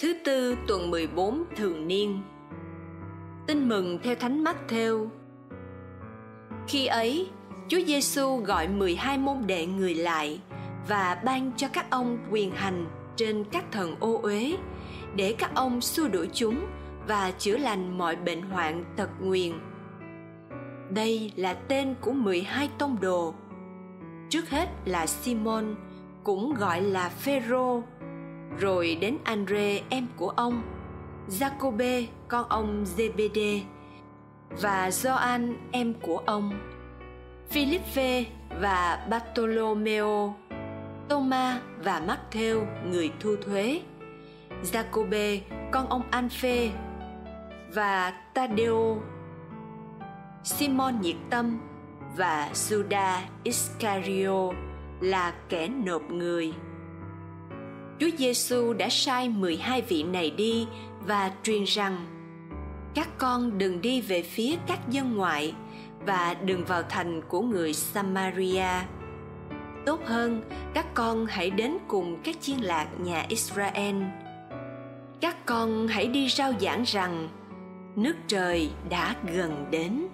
Thứ tư tuần 14 thường niên Tin mừng theo Thánh Mắt theo Khi ấy, Chúa Giêsu gọi 12 môn đệ người lại và ban cho các ông quyền hành trên các thần ô uế để các ông xua đuổi chúng và chữa lành mọi bệnh hoạn tật nguyền. Đây là tên của 12 tông đồ. Trước hết là Simon, cũng gọi là Phêrô, rồi đến Andre em của ông, Jacobe con ông Zebede và Gioan em của ông, Philippe và Bartolomeo, Thomas và Matthew người thu thuế, Jacobe con ông Anphe và Tadeo, Simon nhiệt tâm và Judas Iscario là kẻ nộp người. Chúa Giêsu đã sai 12 vị này đi và truyền rằng các con đừng đi về phía các dân ngoại và đừng vào thành của người Samaria. Tốt hơn, các con hãy đến cùng các chiên lạc nhà Israel. Các con hãy đi rao giảng rằng nước trời đã gần đến.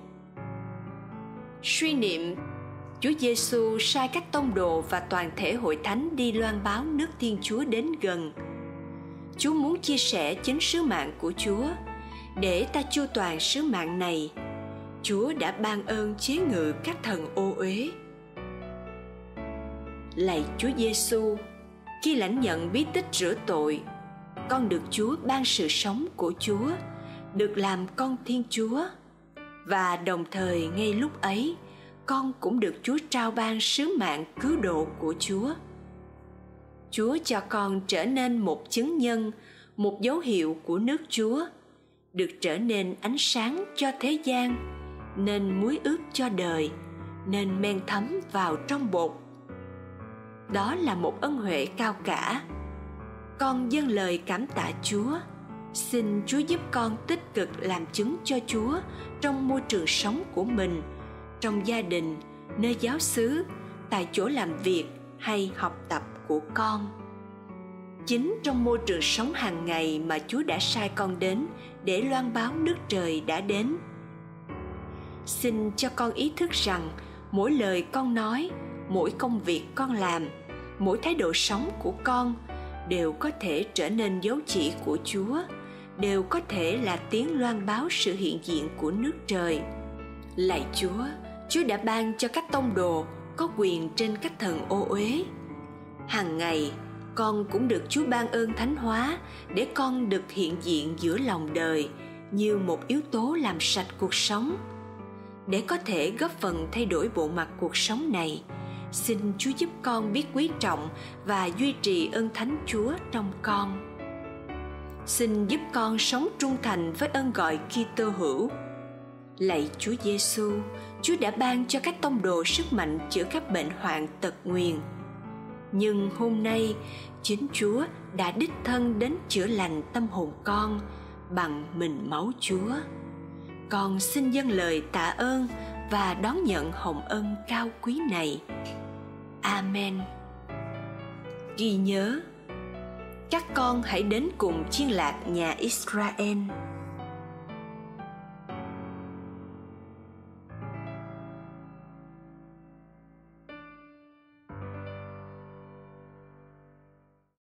Suy niệm Chúa Giêsu sai các tông đồ và toàn thể hội thánh đi loan báo nước Thiên Chúa đến gần. Chúa muốn chia sẻ chính sứ mạng của Chúa để ta chu toàn sứ mạng này. Chúa đã ban ơn chế ngự các thần ô uế. Lạy Chúa Giêsu, khi lãnh nhận bí tích rửa tội, con được Chúa ban sự sống của Chúa, được làm con Thiên Chúa và đồng thời ngay lúc ấy con cũng được Chúa trao ban sứ mạng cứu độ của Chúa. Chúa cho con trở nên một chứng nhân, một dấu hiệu của nước Chúa, được trở nên ánh sáng cho thế gian, nên muối ướp cho đời, nên men thấm vào trong bột. Đó là một ân huệ cao cả. Con dâng lời cảm tạ Chúa. Xin Chúa giúp con tích cực làm chứng cho Chúa trong môi trường sống của mình – trong gia đình, nơi giáo xứ, tại chỗ làm việc hay học tập của con. Chính trong môi trường sống hàng ngày mà chúa đã sai con đến để loan báo nước trời đã đến. Xin cho con ý thức rằng mỗi lời con nói, mỗi công việc con làm, mỗi thái độ sống của con đều có thể trở nên dấu chỉ của chúa, đều có thể là tiếng loan báo sự hiện diện của nước trời. Lạy chúa Chúa đã ban cho các tông đồ có quyền trên các thần ô uế. Hàng ngày, con cũng được Chúa ban ơn thánh hóa để con được hiện diện giữa lòng đời như một yếu tố làm sạch cuộc sống. Để có thể góp phần thay đổi bộ mặt cuộc sống này, xin Chúa giúp con biết quý trọng và duy trì ơn thánh Chúa trong con. Xin giúp con sống trung thành với ơn gọi Kitô hữu Lạy Chúa Giêsu, Chúa đã ban cho các tông đồ sức mạnh chữa các bệnh hoạn tật nguyền. Nhưng hôm nay, chính Chúa đã đích thân đến chữa lành tâm hồn con bằng mình máu Chúa. Con xin dâng lời tạ ơn và đón nhận hồng ân cao quý này. Amen. Ghi nhớ, các con hãy đến cùng chiên lạc nhà Israel